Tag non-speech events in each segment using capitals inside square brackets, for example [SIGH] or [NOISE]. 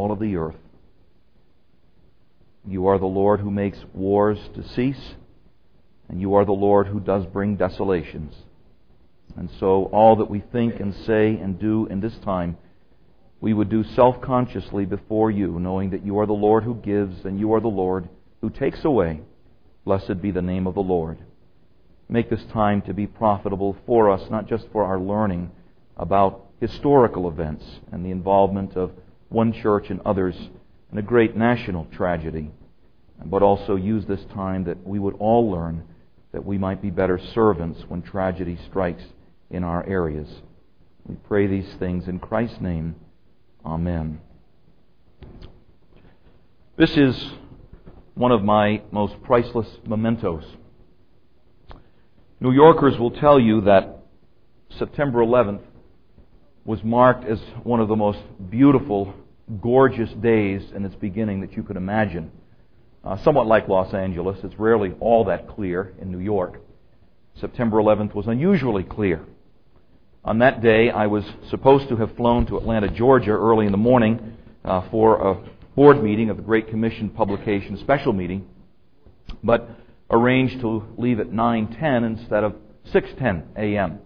all of the earth. You are the Lord who makes wars to cease, and you are the Lord who does bring desolations. And so, all that we think and say and do in this time, we would do self consciously before you, knowing that you are the Lord who gives and you are the Lord who takes away. Blessed be the name of the Lord. Make this time to be profitable for us, not just for our learning about historical events and the involvement of one church and others in a great national tragedy, but also use this time that we would all learn that we might be better servants when tragedy strikes in our areas. We pray these things in Christ's name. Amen. This is one of my most priceless mementos. New Yorkers will tell you that September 11th was marked as one of the most beautiful, gorgeous days in its beginning that you could imagine. Uh, somewhat like Los Angeles, it's rarely all that clear in New York. September 11th was unusually clear. On that day, I was supposed to have flown to Atlanta, Georgia early in the morning uh, for a board meeting of the Great Commission publication special meeting, but arranged to leave at 9:10 instead of 6:10 a.m.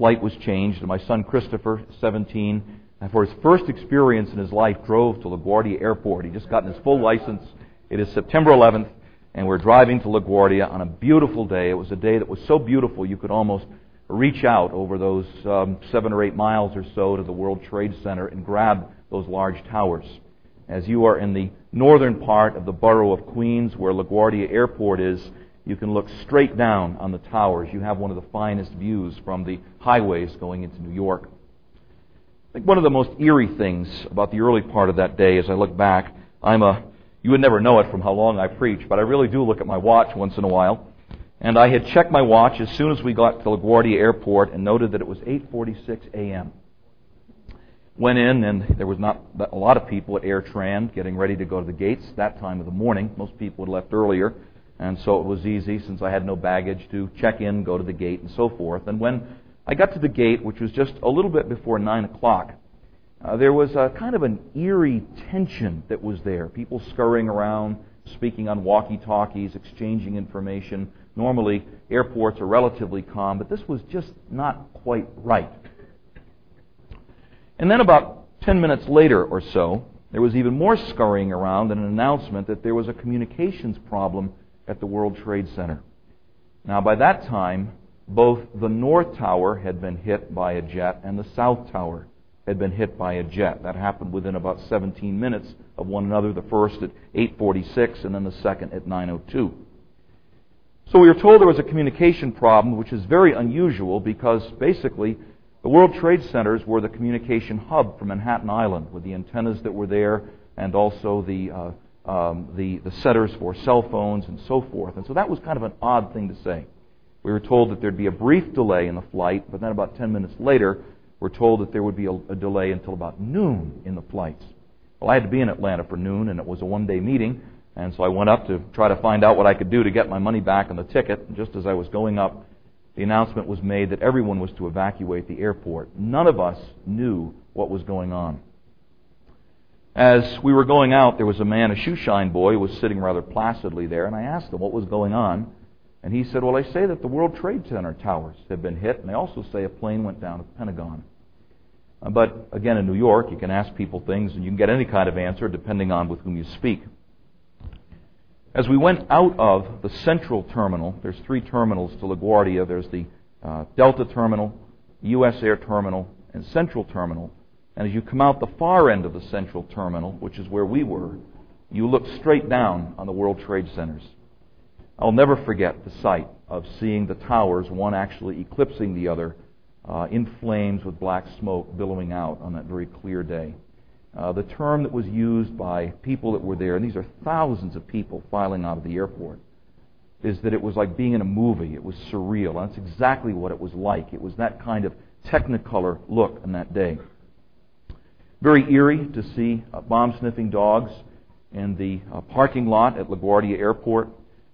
Flight was changed, and my son Christopher, 17, and for his first experience in his life, drove to LaGuardia Airport. He just gotten his full license. It is September 11th, and we're driving to LaGuardia on a beautiful day. It was a day that was so beautiful you could almost reach out over those um, seven or eight miles or so to the World Trade Center and grab those large towers. As you are in the northern part of the borough of Queens, where LaGuardia Airport is, you can look straight down on the towers. You have one of the finest views from the highways going into New York. I think one of the most eerie things about the early part of that day, as I look back, I'm a, you would never know it from how long I preach, but I really do look at my watch once in a while. And I had checked my watch as soon as we got to LaGuardia Airport and noted that it was 8:46 a.m. Went in and there was not a lot of people at AirTran getting ready to go to the gates that time of the morning. Most people had left earlier, and so it was easy since I had no baggage to check in, go to the gate, and so forth. And when I got to the gate, which was just a little bit before nine o'clock, uh, there was a kind of an eerie tension that was there. People scurrying around, speaking on walkie-talkies, exchanging information Normally, airports are relatively calm, but this was just not quite right. And then, about 10 minutes later or so, there was even more scurrying around and an announcement that there was a communications problem at the World Trade Center. Now, by that time, both the North Tower had been hit by a jet and the South Tower had been hit by a jet. That happened within about 17 minutes of one another, the first at 8:46 and then the second at 9:02. So we were told there was a communication problem, which is very unusual because basically the World Trade Centers were the communication hub for Manhattan Island with the antennas that were there and also the, uh, um, the, the setters for cell phones and so forth. And so that was kind of an odd thing to say. We were told that there'd be a brief delay in the flight, but then about 10 minutes later, we're told that there would be a, a delay until about noon in the flights. Well, I had to be in Atlanta for noon, and it was a one day meeting. And so I went up to try to find out what I could do to get my money back on the ticket. And just as I was going up, the announcement was made that everyone was to evacuate the airport. None of us knew what was going on. As we were going out, there was a man, a shoeshine boy, who was sitting rather placidly there, and I asked him what was going on. And he said, Well, they say that the World Trade Center towers have been hit, and they also say a plane went down at the Pentagon. Uh, but again, in New York, you can ask people things, and you can get any kind of answer depending on with whom you speak. As we went out of the central terminal, there's three terminals to LaGuardia. There's the uh, Delta terminal, U.S. Air terminal, and Central terminal. And as you come out the far end of the Central terminal, which is where we were, you look straight down on the World Trade Centers. I'll never forget the sight of seeing the towers, one actually eclipsing the other, uh, in flames with black smoke billowing out on that very clear day. Uh, the term that was used by people that were there, and these are thousands of people filing out of the airport, is that it was like being in a movie. It was surreal. And that's exactly what it was like. It was that kind of technicolor look on that day. Very eerie to see uh, bomb sniffing dogs in the uh, parking lot at LaGuardia Airport.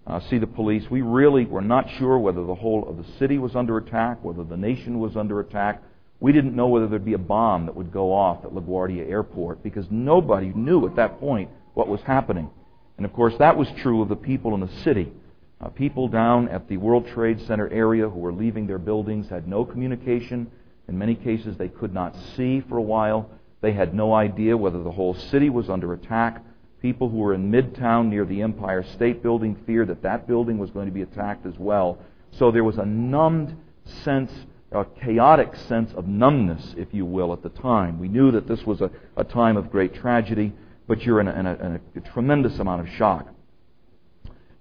Uh, see the police. We really were not sure whether the whole of the city was under attack, whether the nation was under attack, We didn't know whether there'd be a bomb that would go off at LaGuardia Airport because nobody knew at that point what was happening. And of course, that was true of the people in the city. Uh, people down at the World Trade Center area who were leaving their buildings had no communication. In many cases, they could not see for a while. They had no idea whether the whole city was under attack. People who were in Midtown near the Empire State Building feared that that building was going to be attacked as well. So there was a numbed sense, a chaotic sense of numbness, if you will, at the time. We knew that this was a, a time of great tragedy, but you're in a, in, a, in a, tremendous amount of shock.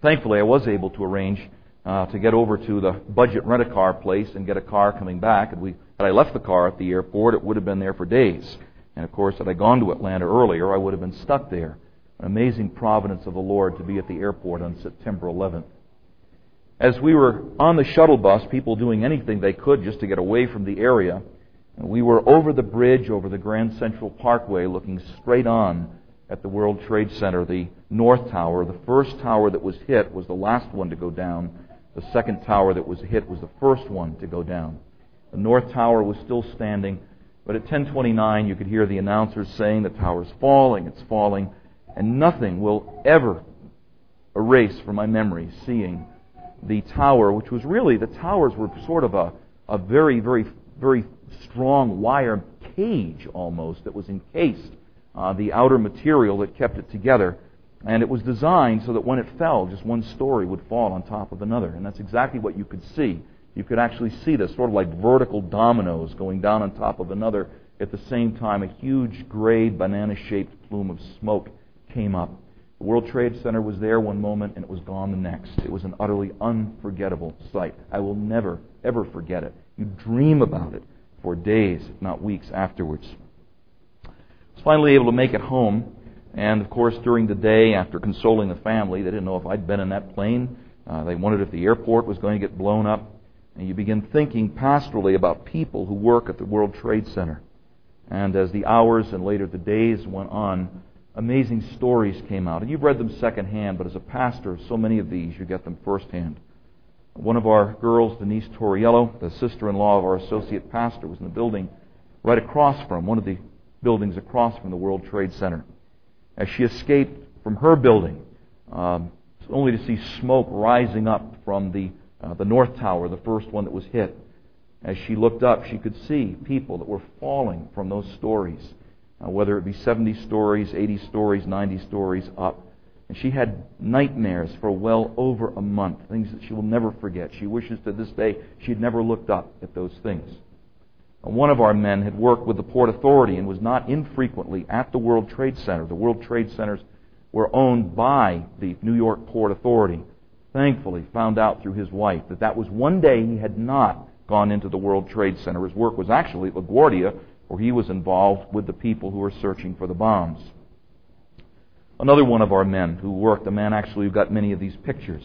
Thankfully, I was able to arrange uh, to get over to the budget rent-a-car place and get a car coming back. And we, had I left the car at the airport, it would have been there for days. And of course, had I gone to Atlanta earlier, I would have been stuck there. An amazing providence of the Lord to be at the airport on September 11th. As we were on the shuttle bus, people doing anything they could just to get away from the area, we were over the bridge over the Grand Central Parkway looking straight on at the World Trade Center, the North Tower. The first tower that was hit was the last one to go down. The second tower that was hit was the first one to go down. The North Tower was still standing, but at 1029 you could hear the announcers saying the tower's falling, it's falling and nothing will ever erase from my memory seeing the tower, which was really, the towers were sort of a, a very, very, very strong wire cage almost that was encased, uh, the outer material that kept it together. And it was designed so that when it fell, just one story would fall on top of another. And that's exactly what you could see. You could actually see this sort of like vertical dominoes going down on top of another at the same time, a huge gray banana shaped plume of smoke came up. The World Trade Center was there one moment and it was gone the next. It was an utterly unforgettable sight. I will never, ever forget it. You dream about it for days, if not weeks afterwards. I was finally able to make it home, and of course, during the day, after consoling the family, they didn't know if I'd been in that plane. Uh, they wondered if the airport was going to get blown up. And you begin thinking pastorally about people who work at the World Trade Center. And as the hours and later the days went on, amazing stories came out. And you've read them secondhand, but as a pastor, of so many of these, you get them firsthand. One of our girls, Denise Torriello, the sister in law of our associate pastor, was in the building right across from, one of the buildings across from the World Trade Center. As she escaped from her building, um, only to see smoke rising up from the, uh, the North Tower, the first one that was hit. As she looked up, she could see people that were falling from those stories uh, whether it be 70 stories, 80 stories, 90 stories up. And she had nightmares for well over a month, things that she will never forget. She wishes to this day she had never looked up at those things. Uh, one of our men had worked with the Port Authority and was not infrequently at the World Trade Center. The World Trade Centers were owned by the New York Port Authority. Thankfully, found out through his wife that that was one day he had not gone into the World Trade Center. His work was actually at LaGuardia, where he was involved with the people who were searching for the bombs. Another one of our men who worked, a man actually who got many of these pictures,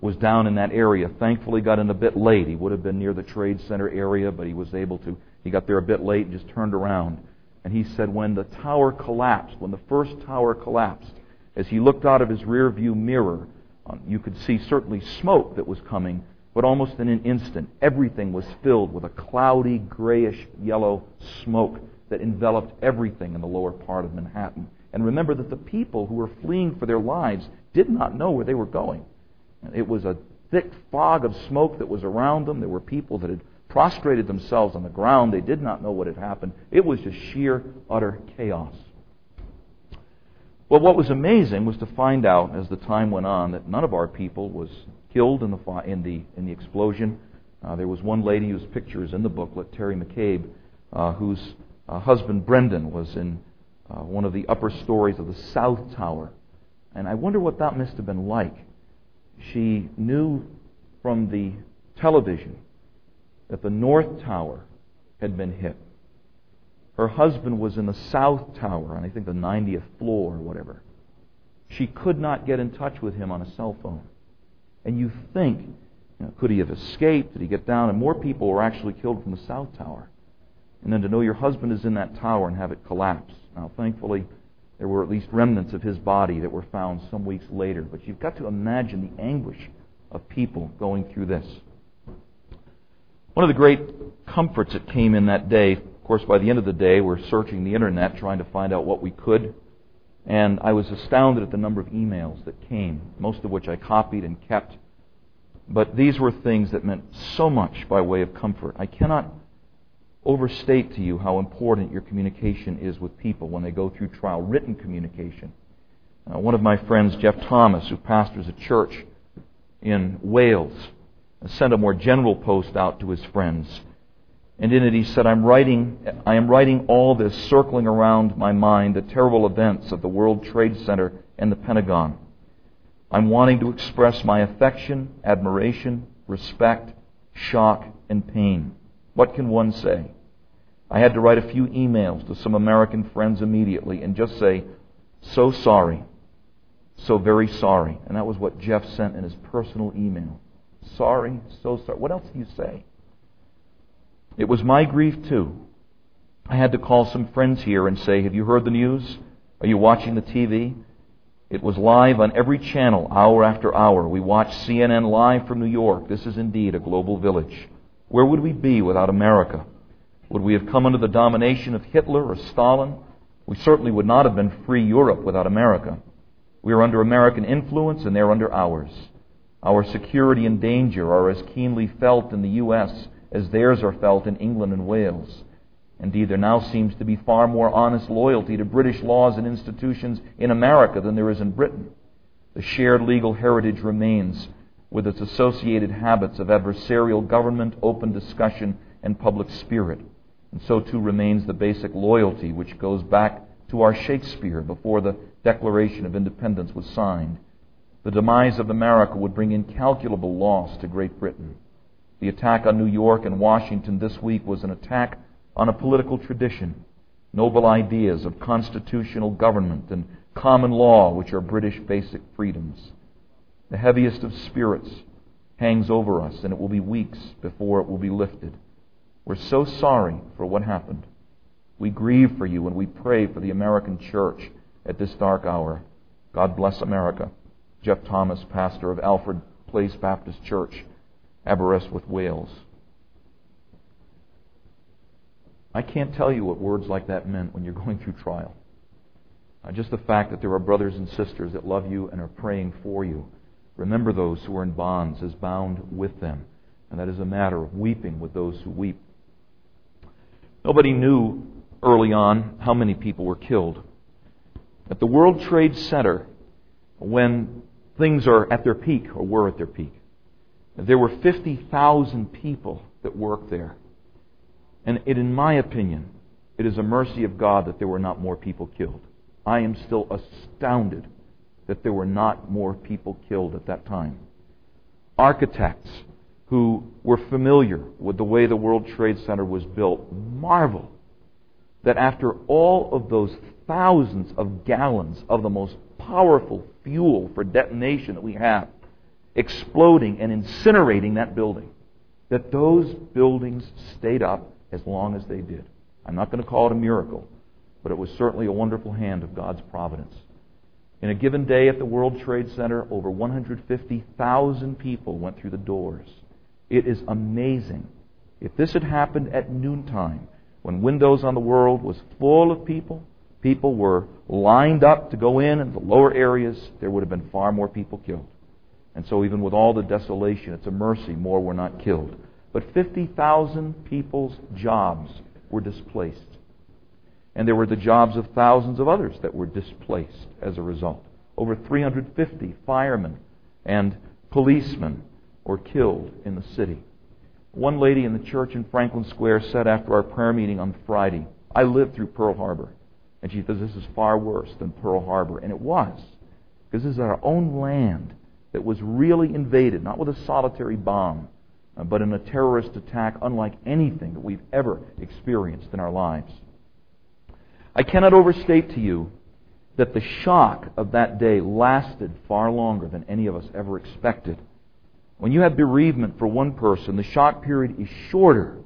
was down in that area. Thankfully, got in a bit late. He would have been near the Trade Center area, but he was able to. He got there a bit late and just turned around. And he said, when the tower collapsed, when the first tower collapsed, as he looked out of his rear view mirror, you could see certainly smoke that was coming, but almost in an instant, everything was filled with a cloudy, grayish yellow smoke that enveloped everything in the lower part of Manhattan. And remember that the people who were fleeing for their lives did not know where they were going. It was a thick fog of smoke that was around them. There were people that had prostrated themselves on the ground. They did not know what had happened. It was just sheer, utter chaos. Well, what was amazing was to find out as the time went on that none of our people was killed in the, in the, in the explosion. Uh, there was one lady whose picture is in the booklet, Terry McCabe, uh, whose uh, husband Brendan was in uh, one of the upper stories of the South Tower. And I wonder what that must have been like. She knew from the television that the North Tower had been hit. Her husband was in the South Tower, on I think the 90th floor or whatever. She could not get in touch with him on a cell phone. And you think, you know, could he have escaped? Did he get down? And more people were actually killed from the South Tower. And then to know your husband is in that tower and have it collapse. Now, thankfully, there were at least remnants of his body that were found some weeks later. But you've got to imagine the anguish of people going through this. One of the great comforts that came in that day, of course, by the end of the day, we're searching the internet trying to find out what we could. And I was astounded at the number of emails that came, most of which I copied and kept. But these were things that meant so much by way of comfort. I cannot overstate to you how important your communication is with people when they go through trial, written communication. Uh, one of my friends, Geoff Thomas, who pastors a church in Wales, sent a more general post out to his friends. And in it he said, I'm writing, I am writing all this circling around my mind the terrible events of the World Trade Center and the Pentagon. I'm wanting to express my affection, admiration, respect, shock, and pain. What can one say? I had to write a few emails to some American friends immediately and just say, so sorry, so very sorry. And that was what Geoff sent in his personal email. Sorry, so sorry. What else do you say? It was my grief too. I had to call some friends here and say, Have you heard the news? Are you watching the TV? It was live on every channel, hour after hour. We watched CNN live from New York. This is indeed a global village. Where would we be without America? Would we have come under the domination of Hitler or Stalin? We certainly would not have been free Europe without America. We are under American influence and they're under ours. Our security and danger are as keenly felt in the U.S. as theirs are felt in England and Wales. Indeed, there now seems to be far more honest loyalty to British laws and institutions in America than there is in Britain. The shared legal heritage remains with its associated habits of adversarial government, open discussion, and public spirit. And so too remains the basic loyalty which goes back to our Shakespeare before the Declaration of Independence was signed. The demise of America would bring incalculable loss to Great Britain. The attack on New York and Washington this week was an attack on a political tradition, noble ideas of constitutional government and common law, which are British basic freedoms. The heaviest of spirits hangs over us, and it will be weeks before it will be lifted. We're so sorry for what happened. We grieve for you and we pray for the American church at this dark hour. God bless America. Geoff Thomas, pastor of Alfred Place Baptist Church, Aberystwyth, Wales. I can't tell you what words like that meant when you're [LAUGHS] going through trial. Uh, just the fact that there are brothers and sisters that love you and are praying for you. Remember those who are in bonds as bound with them. And that is a matter of weeping with those who weep. Nobody knew early on how many people were killed. At the World Trade Center, when things are at their peak, or were at their peak, there were 50,000 people that worked there. And it, in my opinion, it is a mercy of God that there were not more people killed. I am still astounded that there were not more people killed at that time. Architects who were familiar with the way the World Trade Center was built marvel that after all of those thousands of gallons of the most powerful fuel for detonation that we have exploding and incinerating that building, that those buildings stayed up as long as they did. I'm not going to call it a miracle, but it was certainly a wonderful hand of God's providence. In a given day at the World Trade Center, over 150,000 people went through the doors. It is amazing. If this had happened at noontime, when Windows on the World was full of people, people were lined up to go in in the lower areas, there would have been far more people killed. And so, even with all the desolation, it's a mercy more were not killed. But 50,000 people's jobs were displaced. And there were the jobs of thousands of others that were displaced as a result. Over 350 firemen and policemen were killed in the city. One lady in the church in Franklin Square said after our prayer meeting on Friday, I lived through Pearl Harbor. And she says, This is far worse than Pearl Harbor. And it was. Because this is our own land that was really invaded, not with a solitary bomb, uh, but in a terrorist attack unlike anything that we've ever experienced in our lives. I cannot overstate to you that the shock of that day lasted far longer than any of us ever expected. When you have bereavement for one person, the shock period is shorter,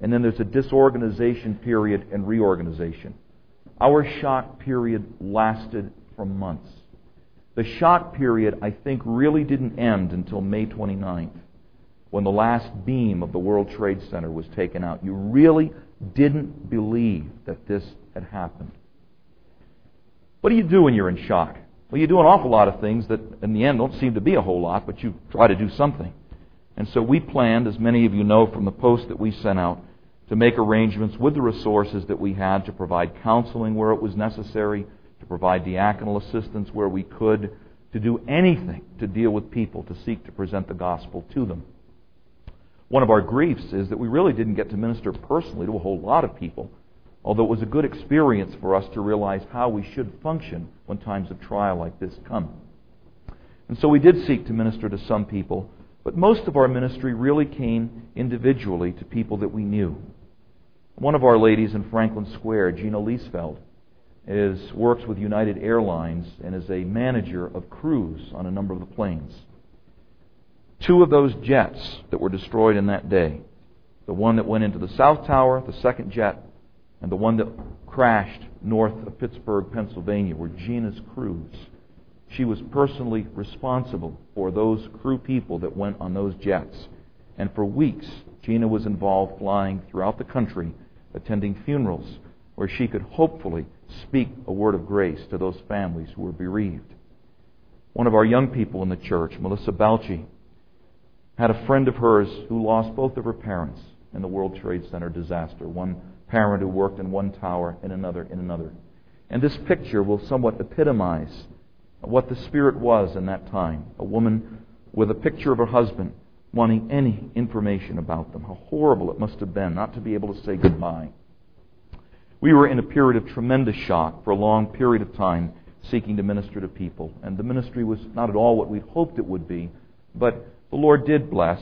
and then there's a disorganization period and reorganization. Our shock period lasted for months. The shock period, I think, really didn't end until May 29th, when the last beam of the World Trade Center was taken out. You really didn't believe that this had happened. What do you do when you're in shock? Well, you do an awful lot of things that in the end don't seem to be a whole lot, but you try to do something. And so we planned, as many of you know from the post that we sent out, to make arrangements with the resources that we had to provide counseling where it was necessary, to provide diaconal assistance where we could, to do anything to deal with people, to seek to present the gospel to them. One of our griefs is that we really didn't get to minister personally to a whole lot of people, although it was a good experience for us to realize how we should function when times of trial like this come. And so we did seek to minister to some people, but most of our ministry really came individually to people that we knew. One of our ladies in Franklin Square, Gina Liesfeld, is, works with United Airlines and is a manager of crews on a number of the planes. Two of those jets that were destroyed in that day, the one that went into the South Tower, the second jet, and the one that crashed north of Pittsburgh, Pennsylvania, were Gina's crews. She was personally responsible for those crew people that went on those jets. And for weeks, Gina was involved flying throughout the country, attending funerals where she could hopefully speak a word of grace to those families who were bereaved. One of our young people in the church, Melissa Balchi, had a friend of hers who lost both of her parents in the World Trade Center disaster. One parent who worked in one tower and another in another. And this picture will somewhat epitomize what the Spirit was in that time. A woman with a picture of her husband wanting any information about them. How horrible it must have been not to be able to say goodbye. We were in a period of tremendous shock for a long period of time seeking to minister to people. And the ministry was not at all what we'd hoped it would be, but the Lord did bless,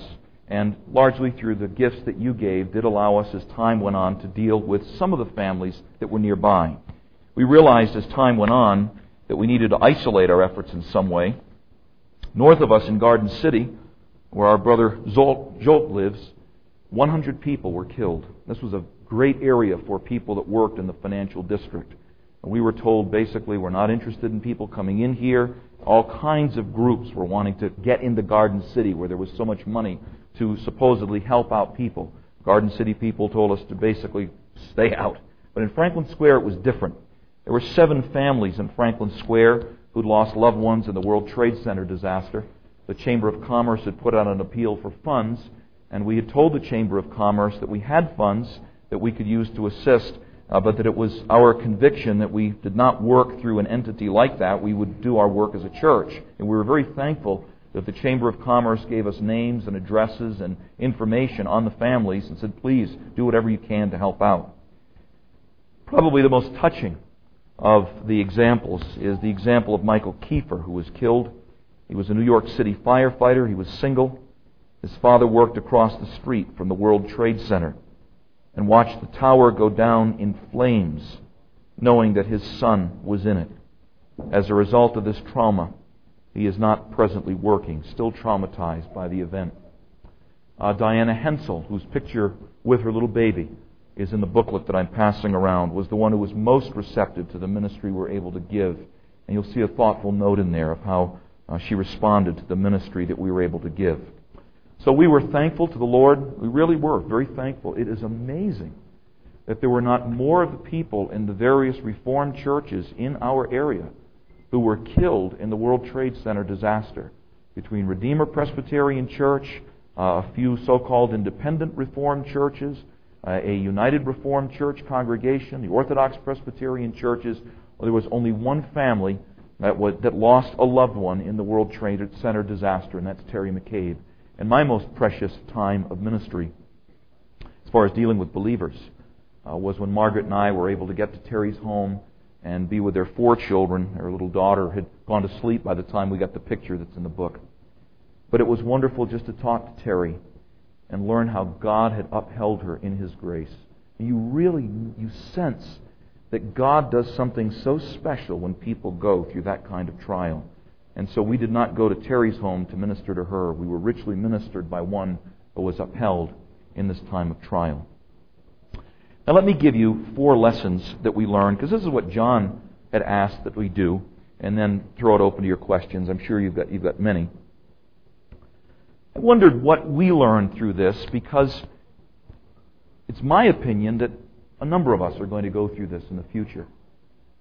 and largely through the gifts that you gave, did allow us as time went on to deal with some of the families that were nearby. We realized as time went on that we needed to isolate our efforts in some way. North of us in Garden City, where our brother Zolt, Jolt lives, 100 people were killed. This was a great area for people that worked in the financial district. And we were told basically we're not interested in people coming in here. All kinds of groups were wanting to get into Garden City where there was so much money to supposedly help out people. Garden City people told us to basically stay out. But in Franklin Square it was different. There were seven families in Franklin Square who'd lost loved ones in the World Trade Center disaster. The Chamber of Commerce had put out an appeal for funds, and we had told the Chamber of Commerce that we had funds that we could use to assist, uh, but that it was our conviction that we did not work through an entity like that. We would do our work as a church. And we were very thankful that the Chamber of Commerce gave us names and addresses and information on the families and said, please do whatever you can to help out. Probably the most touching of the examples is the example of Michael Kiefer, who was killed. He was a New York City firefighter. He was single. His father worked across the street from the World Trade Center and watched the tower go down in flames, knowing that his son was in it. As a result of this trauma, he is not presently working, still traumatized by the event. Uh, Diana Hensel, whose picture with her little baby is in the booklet that I'm passing around, was the one who was most receptive to the ministry we're able to give. And you'll see a thoughtful note in there of how uh, she responded to the ministry that we were able to give. So we were thankful to the Lord. We really were very thankful. It is amazing that there were not more of the people in the various Reformed churches in our area who were killed in the World Trade Center disaster. Between Redeemer Presbyterian Church, uh, a few so called independent Reformed churches, uh, a United Reformed Church congregation, the Orthodox Presbyterian churches. Well, there was only one family that, was, that lost a loved one in the World Trade Center disaster, and that's Terry McCabe. And my most precious time of ministry, as far as dealing with believers, uh, was when Margaret and I were able to get to Terry's home and be with their four children. Her little daughter had gone to sleep by the time we got the picture that's in the book. But it was wonderful just to talk to Terry and learn how God had upheld her in His grace. You really you sense that God does something so special when people go through that kind of trial. And so we did not go to Terry's home to minister to her. We were richly ministered by one who was upheld in this time of trial. Now, let me give you four lessons that we learned, because this is what John had asked that we do, and then throw it open to your questions. I'm sure you've got, you've got many. I wondered what we learned through this because it's my opinion that a number of us are going to go through this in the future.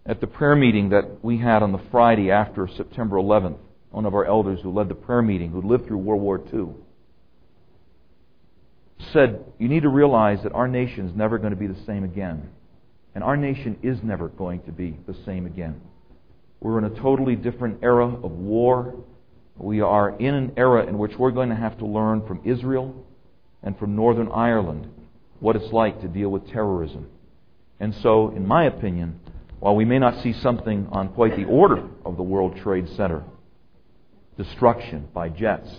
At the prayer meeting that we had on the Friday after September 11th, one of our elders who led the prayer meeting, who lived through World War II, said, You need to realize that our nation is never going to be the same again. And our nation is never going to be the same again. We're in a totally different era of war. We are in an era in which we're going to have to learn from Israel and from Northern Ireland what it's like to deal with terrorism. And so, in my opinion, while we may not see something on quite the order of the World Trade Center, destruction by jets,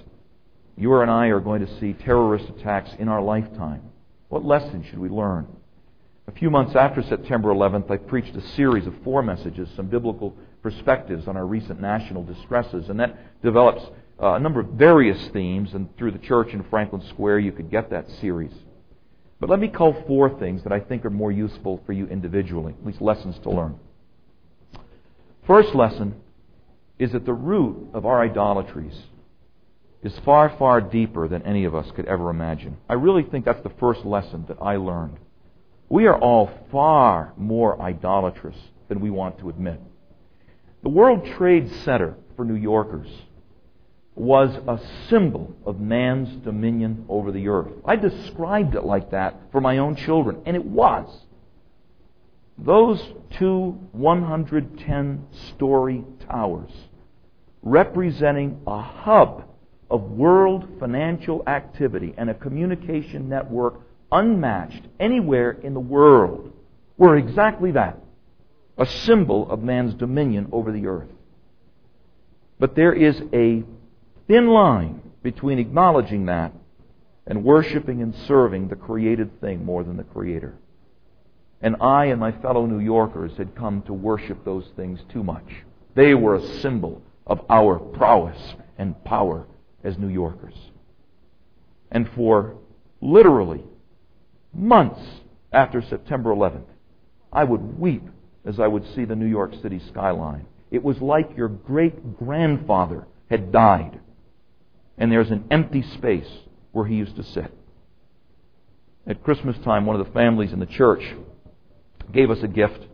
you and I are going to see terrorist attacks in our lifetime. What lesson should we learn? A few months after September 11th, I preached a series of four messages, some biblical perspectives on our recent national distresses, and that develops uh, a number of various themes, and through the church in Franklin Square, you could get that series. But let me call four things that I think are more useful for you individually, at least lessons to learn. First lesson is that the root of our idolatries is far, far deeper than any of us could ever imagine. I really think that's the first lesson that I learned. We are all far more idolatrous than we want to admit. The World Trade Center for New Yorkers was a symbol of man's dominion over the earth. I described it like that for my own children, and it was. Those two 110 story towers, representing a hub of world financial activity and a communication network unmatched anywhere in the world, were exactly that a symbol of man's dominion over the earth. But there is a thin line between acknowledging that and worshiping and serving the created thing more than the Creator. And I and my fellow New Yorkers had come to worship those things too much. They were a symbol of our prowess and power as New Yorkers. And for literally months after September 11th, I would weep as I would see the New York City skyline. It was like your great grandfather had died and there's an empty space where he used to sit. At Christmas time, one of the families in the church gave us a gift,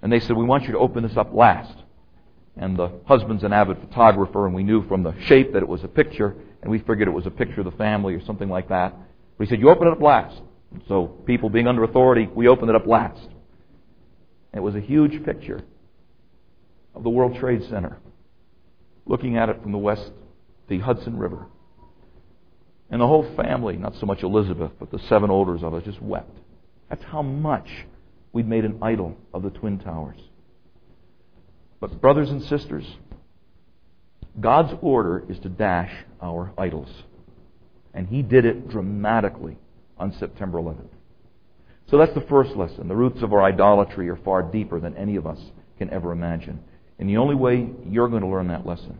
and they said, We want you to open this up last. And the husband's an avid photographer, and we knew from the shape that it was a picture, and we figured it was a picture of the family or something like that. But he said, You open it up last. So, people being under authority, we opened it up last. It was a huge picture of the World Trade Center, looking at it from the west the Hudson River. And the whole family, not so much Elizabeth, but the seven olders of us, just wept. That's how much we'd made an idol of the Twin Towers. But, brothers and sisters, God's order is to dash our idols. And He did it dramatically on September 11th. So that's the first lesson. The roots of our idolatry are far deeper than any of us can ever imagine. And the only way you're going to learn that lesson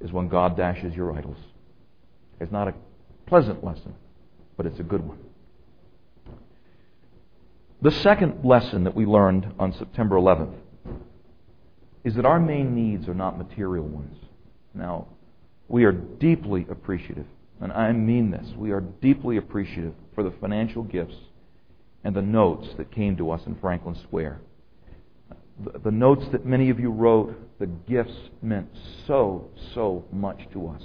is when God dashes your idols. It's not a pleasant lesson, but it's a good one. The second lesson that we learned on September 11th is that our main needs are not material ones. Now, we are deeply appreciative, and I mean this, we are deeply appreciative for the financial gifts and the notes that came to us in Franklin Square the notes that many of you wrote, the gifts meant so, so much to us.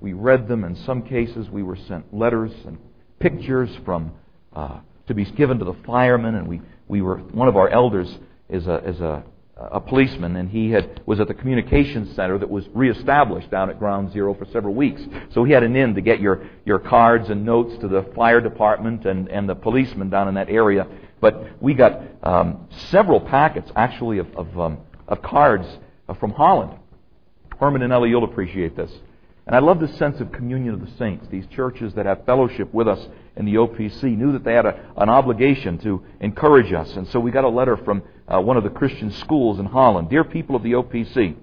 We read them. In some cases, we were sent letters and pictures from uh, to be given to the firemen, and we, we were one of our elders is a, is a a policeman, and he had was at the communications center that was reestablished down at Ground Zero for several weeks. So he had an in to get your your cards and notes to the fire department and and the policemen down in that area. But we got um, several packets actually of of, um, of cards uh, from Holland. Herman and Ellie, you'll appreciate this. And I love the sense of communion of the saints. These churches that have fellowship with us in the OPC knew that they had a, an obligation to encourage us. And so we got a letter from uh, one of the Christian schools in Holland. Dear people of the OPC,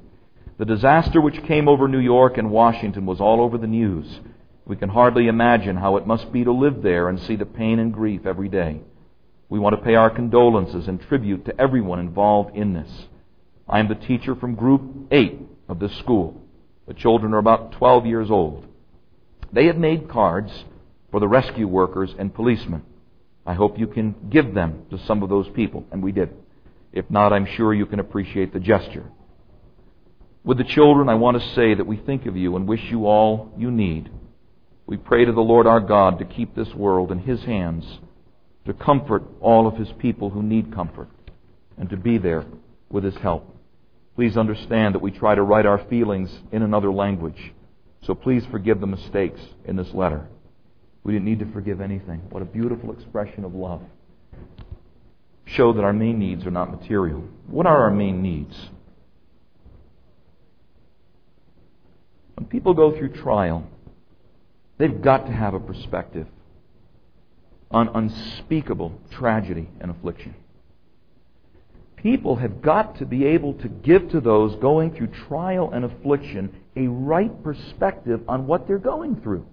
the disaster which came over New York and Washington was all over the news. We can hardly imagine how it must be to live there and see the pain and grief every day. We want to pay our condolences and tribute to everyone involved in this. I am the teacher from Group 8 of this school. The children are about 12 years old. They had made cards for the rescue workers and policemen. I hope you can give them to some of those people, and we did. If not, I'm sure you can appreciate the gesture. With the children, I want to say that we think of you and wish you all you need. We pray to the Lord our God to keep this world in His hands, to comfort all of His people who need comfort, and to be there with His help. Please understand that we try to write our feelings in another language, so please forgive the mistakes in this letter. We didn't need to forgive anything. What a beautiful expression of love. Show that our main needs are not material. What are our main needs? When people go through trial, they've got to have a perspective on unspeakable tragedy and affliction. People have got to be able to give to those going through trial and affliction a right perspective on what they're going through.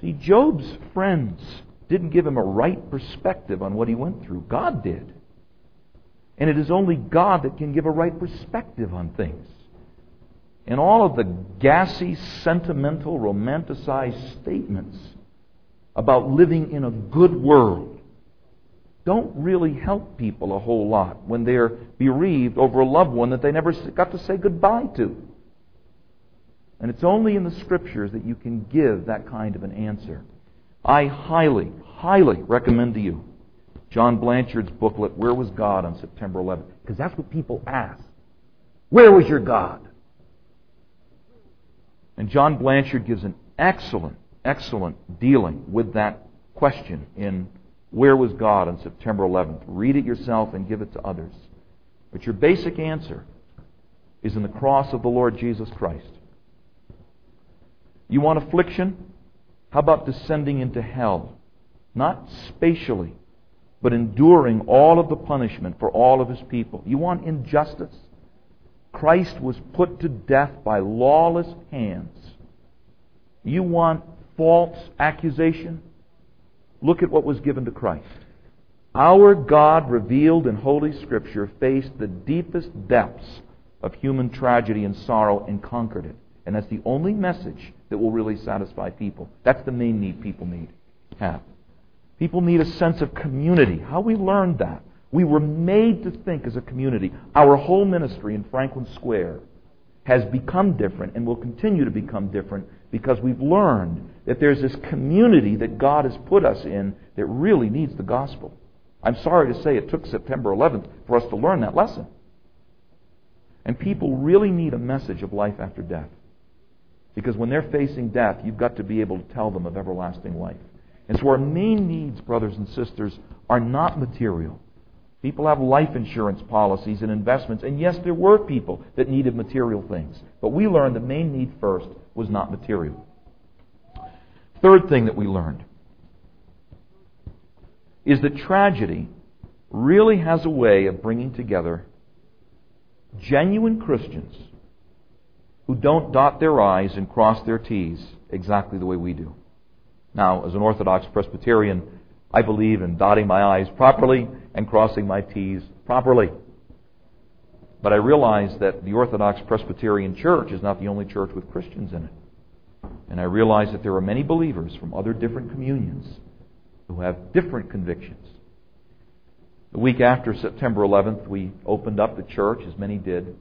See, Job's friends didn't give him a right perspective on what he went through. God did. And it is only God that can give a right perspective on things. And all of the gassy, sentimental, romanticized statements about living in a good world don't really help people a whole lot when they're bereaved over a loved one that they never got to say goodbye to. And it's only in the Scriptures that you can give that kind of an answer. I highly, highly recommend to you John Blanchard's booklet, Where Was God on September 11th? Because that's what people ask. Where was your God? And John Blanchard gives an excellent, excellent dealing with that question in Where Was God on September 11th? Read it yourself and give it to others. But your basic answer is in the cross of the Lord Jesus Christ. You want affliction? How about descending into hell? Not spatially, but enduring all of the punishment for all of his people. You want injustice? Christ was put to death by lawless hands. You want false accusation? Look at what was given to Christ. Our God, revealed in Holy Scripture, faced the deepest depths of human tragedy and sorrow and conquered it. And that's the only message that will really satisfy people. That's the main need people need have. People need a sense of community. How we learned that we were made to think as a community. Our whole ministry in Franklin Square has become different and will continue to become different because we've learned that there's this community that God has put us in that really needs the gospel. I'm sorry to say it took September 11th for us to learn that lesson. And people really need a message of life after death. Because when they're facing death, you've got to be able to tell them of everlasting life. And so our main needs, brothers and sisters, are not material. People have life insurance policies and investments, and yes, there were people that needed material things. But we learned the main need first was not material. Third thing that we learned is that tragedy really has a way of bringing together genuine Christians who don't dot their I's and cross their T's exactly the way we do. Now, as an Orthodox Presbyterian, I believe in dotting my I's properly and crossing my T's properly. But I realize that the Orthodox Presbyterian Church is not the only church with Christians in it. And I realize that there are many believers from other different communions who have different convictions. The week after September 11th, we opened up the church, as many did.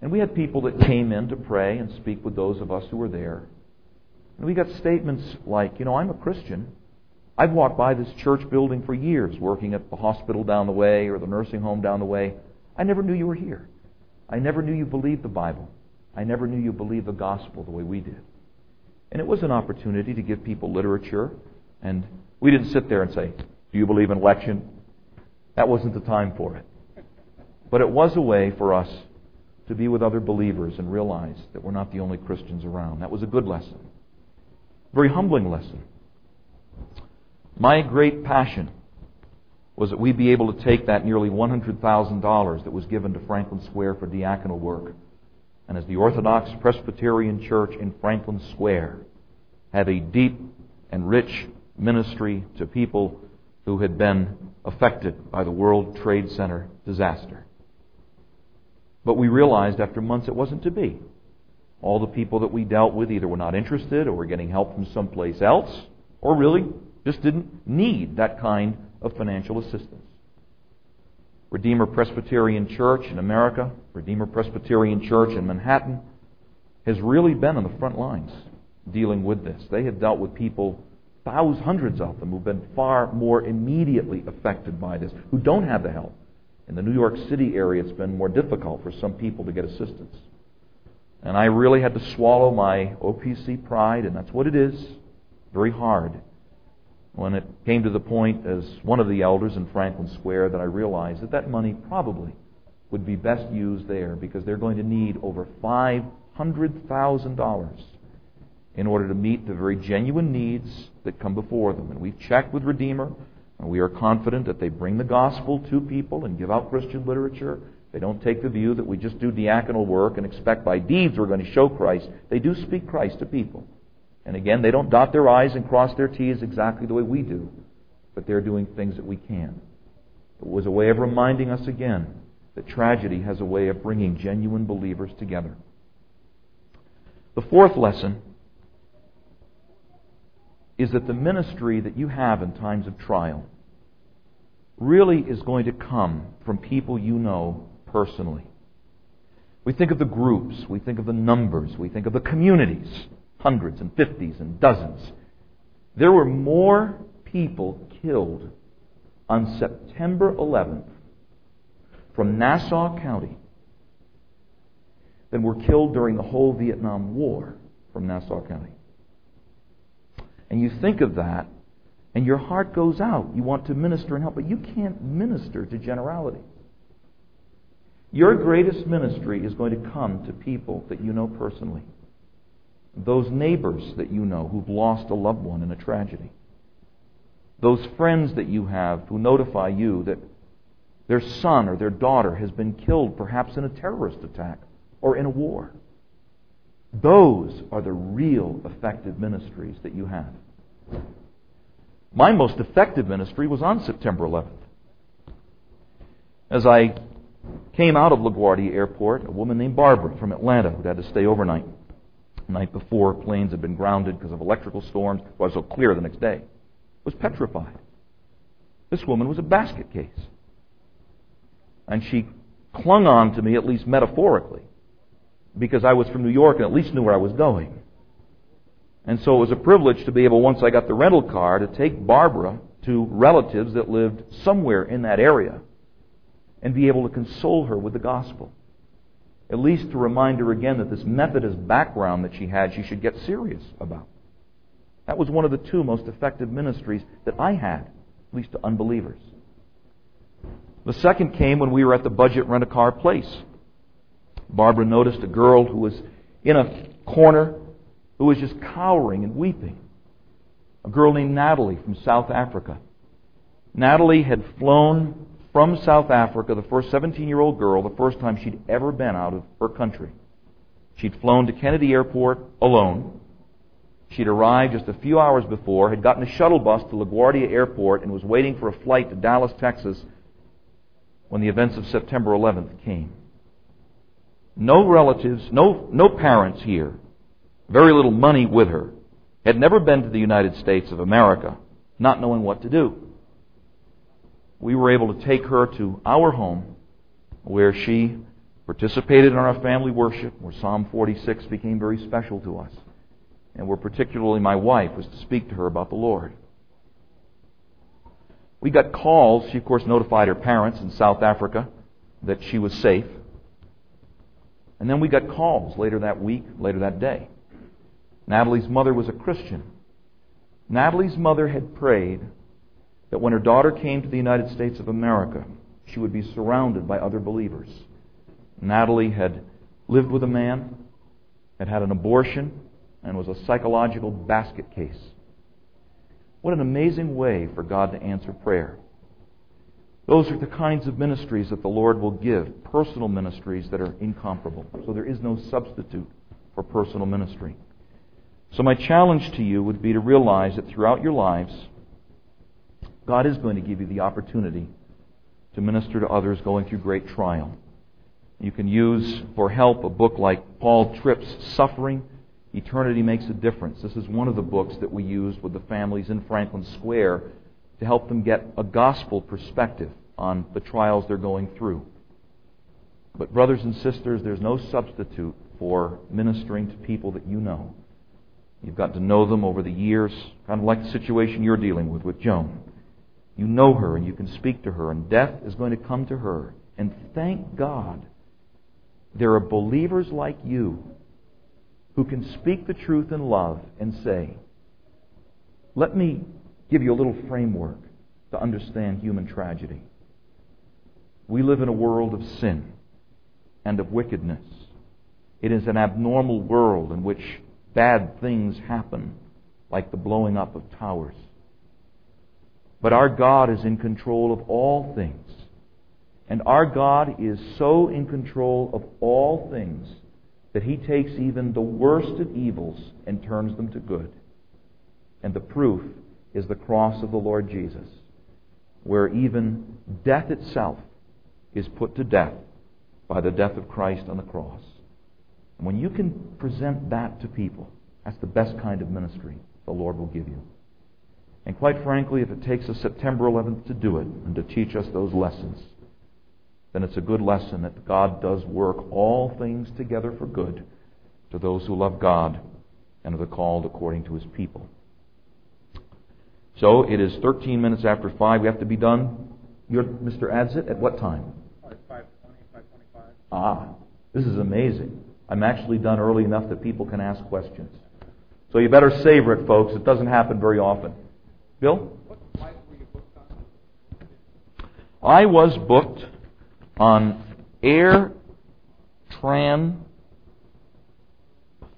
And we had people that came in to pray and speak with those of us who were there. And we got statements like, you know, I'm a Christian, I've walked by this church building for years, working at the hospital down the way or the nursing home down the way. I never knew you were here. I never knew you believed the Bible. I never knew you believed the gospel the way we did. And it was an opportunity to give people literature. And we didn't sit there and say, Do you believe in election? That wasn't the time for it. But it was a way for us to be with other believers and realize that we're not the only Christians around. That was a good lesson. Very humbling lesson. My great passion was that we be able to take that nearly $100,000 that was given to Franklin Square for diaconal work, and as the Orthodox Presbyterian Church in Franklin Square, have a deep and rich ministry to people who had been affected by the World Trade Center disaster. But we realized after months it wasn't to be. All the people that we dealt with either were not interested or were getting help from someplace else or really just didn't need that kind of financial assistance. Redeemer Presbyterian Church in America, Redeemer Presbyterian Church in Manhattan, has really been on the front lines dealing with this. They have dealt with people, thousands, hundreds of them, who've been far more immediately affected by this, who don't have the help. In the New York City area, it's been more difficult for some people to get assistance. And I really had to swallow my OPC pride, and that's what it is. Very hard. When it came to the point, as one of the elders in Franklin Square, that I realized that that money probably would be best used there because they're going to need over $500,000 in order to meet the very genuine needs that come before them. And we've checked with Redeemer, and we are confident that they bring the gospel to people and give out Christian literature. They don't take the view that we just do diaconal work and expect by deeds we're going to show Christ. They do speak Christ to people. And again, they don't dot their I's and cross their T's exactly the way we do, but they're doing things that we can. It was a way of reminding us again that tragedy has a way of bringing genuine believers together. The fourth lesson is that the ministry that you have in times of trial really is going to come from people you know personally. We think of the groups, we think of the numbers, we think of the communities, hundreds and fifties and dozens. There were more people killed on September 11th from Nassau County than were killed during the whole Vietnam War from Nassau County. And you think of that, and your heart goes out. You want to minister and help, but you can't minister to generality. Your greatest ministry is going to come to people that you know personally. Those neighbors that you know who've lost a loved one in a tragedy. Those friends that you have who notify you that their son or their daughter has been killed, perhaps in a terrorist attack or in a war. Those are the real effective ministries that you have. My most effective ministry was on September 11th. As I came out of LaGuardia Airport, a woman named Barbara from Atlanta who had to stay overnight. The night before, planes had been grounded because of electrical storms. It was so clear the next day. Was petrified. This woman was a basket case. And she clung on to me, at least metaphorically, because I was from New York and at least knew where I was going. And so it was a privilege to be able, once I got the rental car, to take Barbara to relatives that lived somewhere in that area and be able to console her with the gospel. At least to remind her again that this Methodist background that she had, she should get serious about. That was one of the two most effective ministries that I had, at least to unbelievers. The second came when we were at the budget rent a car place. Barbara noticed a girl who was in a corner who was just cowering and weeping. A girl named Natalie from South Africa. Natalie had flown from South Africa, the first 17 year old girl, the first time she'd ever been out of her country. She'd flown to Kennedy Airport alone. She'd arrived just a few hours before, had gotten a shuttle bus to LaGuardia Airport, and was waiting for a flight to Dallas, Texas when the events of September 11th came. No relatives, no, no parents here, very little money with her, had never been to the United States of America, not knowing what to do we were able to take her to our home where she participated in our family worship, where Psalm 46 became very special to us, and where particularly my wife was to speak to her about the Lord. We got calls. She, of course, notified her parents in South Africa that she was safe. And then we got calls later that week, later that day. Natalie's mother was a Christian. Natalie's mother had prayed that when her daughter came to the United States of America, she would be surrounded by other believers. Natalie had lived with a man, had had an abortion, and was a psychological basket case. What an amazing way for God to answer prayer. Those are the kinds of ministries that the Lord will give, personal ministries that are incomparable. So there is no substitute for personal ministry. So my challenge to you would be to realize that throughout your lives, God is going to give you the opportunity to minister to others going through great trial. You can use for help a book like Paul Tripp's Suffering. Eternity Makes a Difference. This is one of the books that we used with the families in Franklin Square to help them get a gospel perspective on the trials they're going through. But, brothers and sisters, there's no substitute for ministering to people that you know. You've got to know them over the years, kind of like the situation you're dealing with with Joan. You know her and you can speak to her, and death is going to come to her. And thank God there are believers like you who can speak the truth in love and say, Let me give you a little framework to understand human tragedy. We live in a world of sin and of wickedness. It is an abnormal world in which bad things happen, like the blowing up of towers. But our God is in control of all things. And our God is so in control of all things that He takes even the worst of evils and turns them to good. And the proof is the cross of the Lord Jesus, where even death itself is put to death by the death of Christ on the cross. And when you can present that to people, that's the best kind of ministry the Lord will give you. And quite frankly, if it takes us September 11th to do it and to teach us those lessons, then it's a good lesson that God does work all things together for good to those who love God and are the called according to his people. So it is 13 minutes after 5. We have to be done. You're Mr. Adsit at what time? 5.20, 5.25. Ah, this is amazing. I'm actually done early enough that people can ask questions. So you better savor it, folks. It doesn't happen very often. Bill? I was booked on Air Tran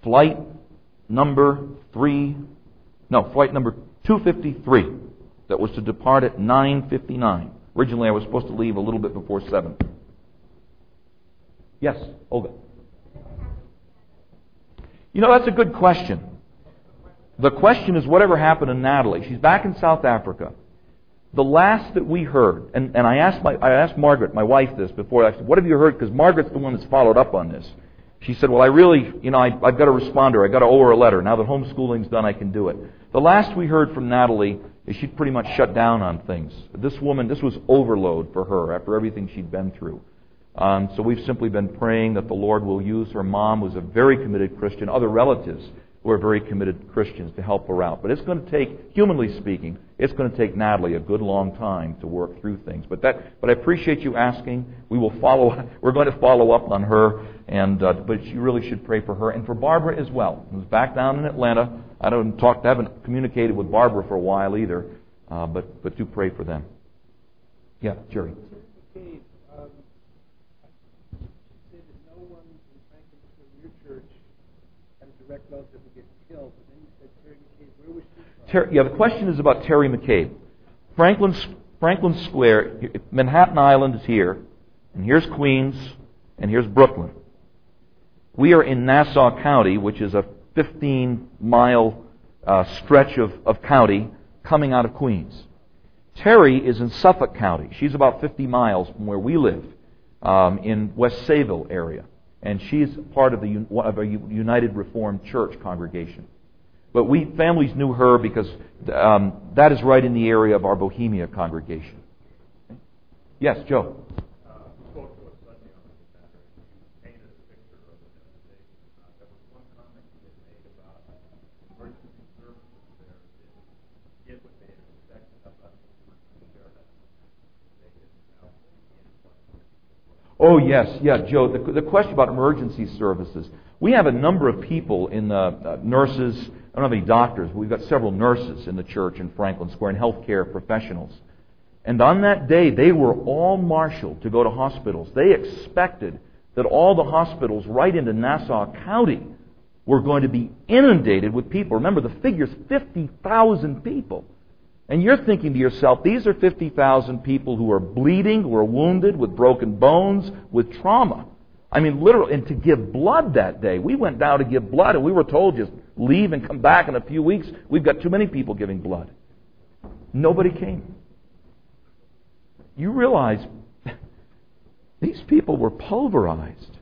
flight number three, no, flight number 253 that was to depart at 9.59. Originally, I was supposed to leave a little bit before 7. Yes, Olga. You know, that's a good question. The question is whatever happened to Natalie? She's back in South Africa. The last that we heard, and, and I, asked my, I asked Margaret, my wife, this before. I said, What have you heard? Because Margaret's the one that's followed up on this. She said, Well, I really, you know, I, I've got to respond to her. I've got to owe her a letter. Now that homeschooling's done, I can do it. The last we heard from Natalie is she'd pretty much shut down on things. This woman, this was overload for her after everything she'd been through. Um, so we've simply been praying that the Lord will use her mom, who's a very committed Christian, other relatives who are very committed Christians to help her out. But it's going to take, humanly speaking, it's going to take Natalie a good long time to work through things. But that, but I appreciate you asking. We will follow. [LAUGHS] We're going to follow up on her, and uh, but you really should pray for her and for Barbara as well. Who's back down in Atlanta. I don't talk. I haven't communicated with Barbara for a while either, uh, but but do pray for them. Yeah, Jerry. direct relative killed. But then you said Terry McCabe. Where was she from? Ter- yeah, the question is about Terry McCabe. Franklin, Franklin Square, Manhattan Island is here, and here's Queens, and here's Brooklyn. We are in Nassau County, which is a 15 mile uh, stretch of, of county coming out of Queens. Terry is in Suffolk County. She's about 50 miles from where we live um, in West Sayville area and she's part of, the, of a United Reformed Church congregation. But we families knew her because um, that is right in the area of our Bohemia congregation. Yes, Joe. Oh, yes, yeah, Joe. The, the question about emergency services. We have a number of people in the uh, nurses. I don't have any doctors, but we've got several nurses in the church in Franklin Square and healthcare professionals. And on that day, they were all marshaled to go to hospitals. They expected that all the hospitals right into Nassau County were going to be inundated with people. Remember, the figure's 50,000 people. And you're thinking to yourself, these are 50,000 people who are bleeding, who are wounded, with broken bones, with trauma. I mean, literally, and to give blood that day. We went down to give blood, and we were told just leave and come back in a few weeks. We've got too many people giving blood. Nobody came. You realize [LAUGHS] These people were pulverized.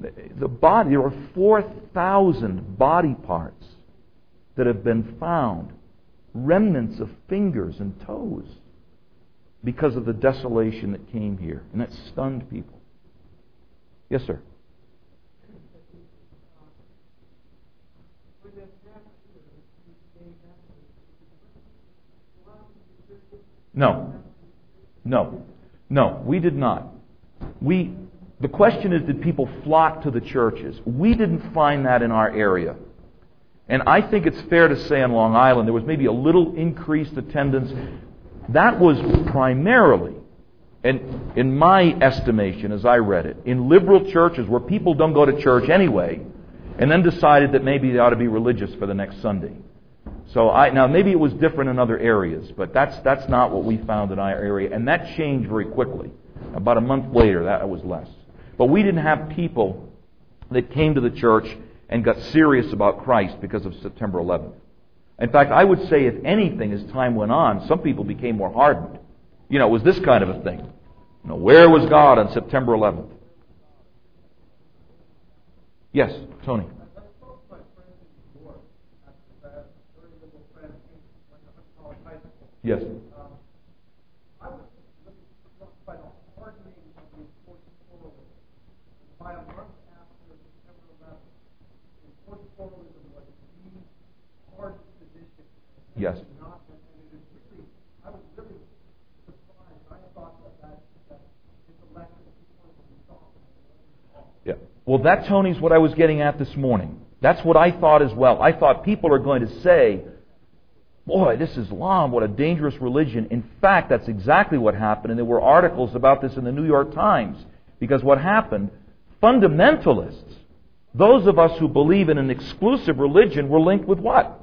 The body, there were 4,000 body parts that have been found, remnants of fingers and toes, because of the desolation that came here. And that stunned people. Yes, sir. No. No. No, we did not. We, the question is, did people flock to the churches? We didn't find that in our area. And I think it's fair to say on Long Island there was maybe a little increased attendance. That was primarily, and in my estimation as I read it, in liberal churches where people don't go to church anyway, and then decided that maybe they ought to be religious for the next Sunday. So I, now maybe it was different in other areas, but that's, that's not what we found in our area. And that changed very quickly. About a month later, that was less. But we didn't have people that came to the church and got serious about Christ because of September 11th. In fact, I would say, if anything, as time went on, some people became more hardened. You know, it was this kind of a thing. You know, where was God on September 11th? Yes, Tony. Yes. Yes. Yeah. Well, that, Tony's what I was getting at this morning. That's what I thought as well. I thought people are going to say, boy, this is Islam, what a dangerous religion. In fact, that's exactly what happened, and there were articles about this in the New York Times. Because what happened, fundamentalists, those of us who believe in an exclusive religion, were linked with what?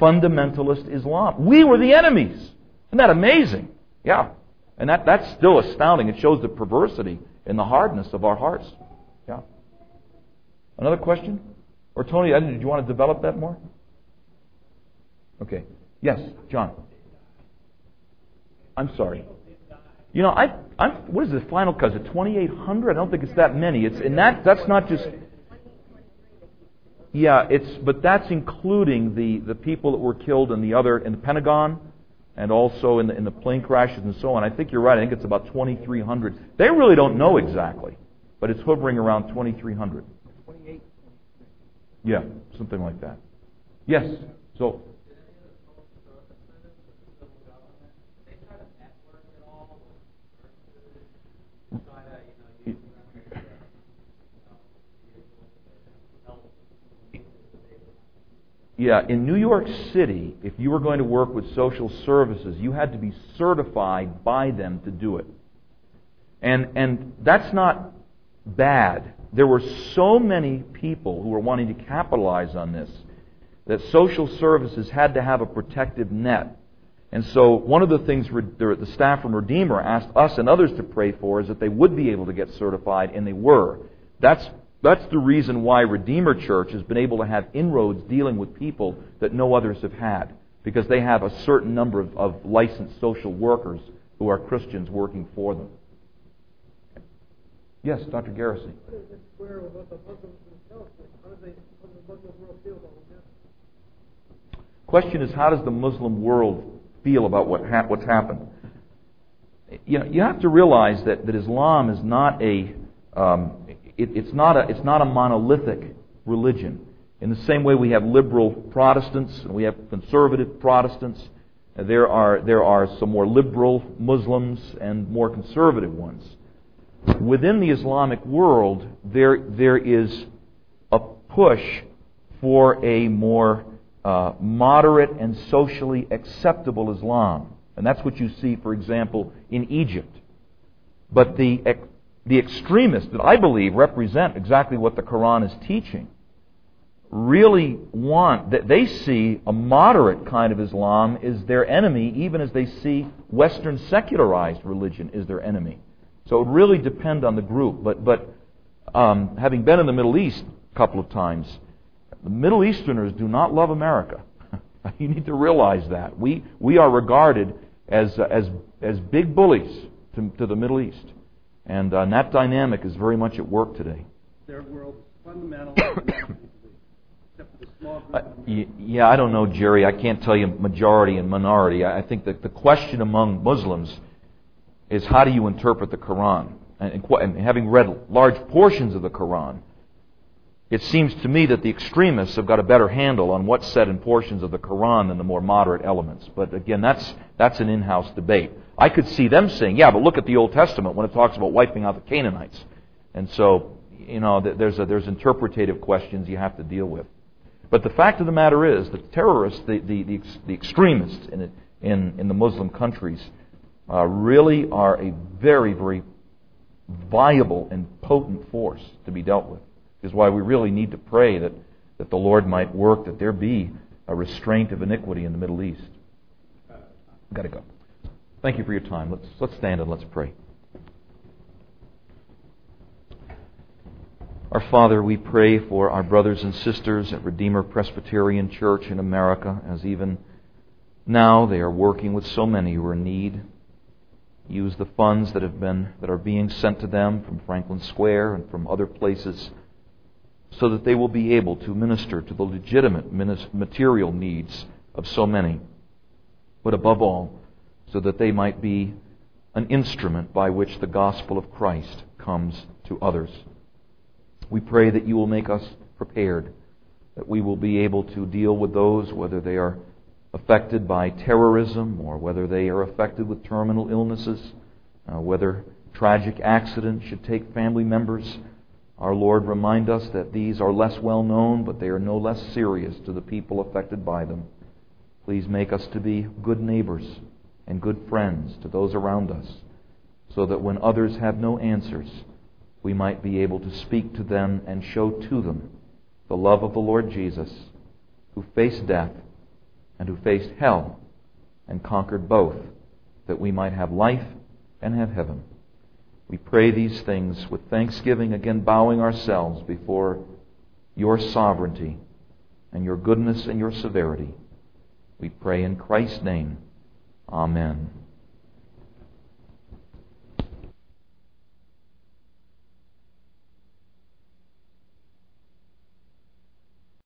Fundamentalist Islam. We were the enemies. Isn't that amazing? Yeah. And that, that's still astounding. It shows the perversity and the hardness of our hearts. Yeah. Another question? Or Tony, did you want to develop that more? Okay. Yes, John. I'm sorry. You know, I, I'm, what is the final? Is 2,800? I don't think it's that many. It's, and that, that's not just, yeah, it's, but that's including the, the people that were killed in the other, in the Pentagon, and also in the, in the plane crashes and so on. I think you're right. I think it's about 2,300. They really don't know exactly, but it's hovering around 2,300. 28. Yeah, something like that. Yes. So Yeah, in New York City, if you were going to work with social services, you had to be certified by them to do it. And, and that's not bad. There were so many people who were wanting to capitalize on this that social services had to have a protective net. And so, one of the things the staff from Redeemer asked us and others to pray for is that they would be able to get certified, and they were. That's that's the reason why Redeemer Church has been able to have inroads dealing with people that no others have had, because they have a certain number of, of licensed social workers who are Christians working for them. Yes, Dr. Garrison. Question is, how does the Muslim world feel about what ha- what's happened? You know, you have to realize that, that Islam is not a um, it, it's, not a, it's not a monolithic religion. In the same way we have liberal Protestants and we have conservative Protestants, there are, there are some more liberal Muslims and more conservative ones. Within the Islamic world, there, there is a push for a more uh, moderate and socially acceptable Islam. And that's what you see, for example, in Egypt. But the the extremists that I believe represent exactly what the Quran is teaching really want that they see a moderate kind of Islam is their enemy, even as they see Western secularized religion is their enemy. So it would really depend on the group. But but um, having been in the Middle East a couple of times, the Middle Easterners do not love America. [LAUGHS] you need to realize that we we are regarded as as as big bullies to, to the Middle East. And, uh, and that dynamic is very much at work today. Their world fundamental. [COUGHS] Uh, yeah, I don't know, Jerry. I can't tell you majority and minority. I think that the question among Muslims is how do you interpret the Quran? And, and having read large portions of the Quran, it seems to me that the extremists have got a better handle on what's said in portions of the Quran than the more moderate elements. But again, that's, that's an in house debate. I could see them saying, yeah, but look at the Old Testament when it talks about wiping out the Canaanites. And so, you know, there's, a, there's interpretative questions you have to deal with. But the fact of the matter is that terrorists, the, the, the, the extremists in, in, in the Muslim countries, uh, really are a very, very viable and potent force to be dealt with is why we really need to pray that, that the Lord might work, that there be a restraint of iniquity in the Middle East. Got to go. Thank you for your time. Let's, let's stand and let's pray. Our Father, we pray for our brothers and sisters at Redeemer Presbyterian Church in America, as even now they are working with so many who are in need. Use the funds that have been that are being sent to them from Franklin Square and from other places so that they will be able to minister to the legitimate material needs of so many. But above all, so that they might be an instrument by which the gospel of Christ comes to others. We pray that you will make us prepared, that we will be able to deal with those, whether they are affected by terrorism or whether they are affected with terminal illnesses, uh, whether tragic accidents should take family members our Lord, remind us that these are less well known, but they are no less serious to the people affected by them. Please make us to be good neighbors and good friends to those around us, so that when others have no answers, we might be able to speak to them and show to them the love of the Lord Jesus, who faced death and who faced hell and conquered both, that we might have life and have heaven. We pray these things with thanksgiving, again bowing ourselves before your sovereignty and your goodness and your severity. We pray in Christ's name. Amen.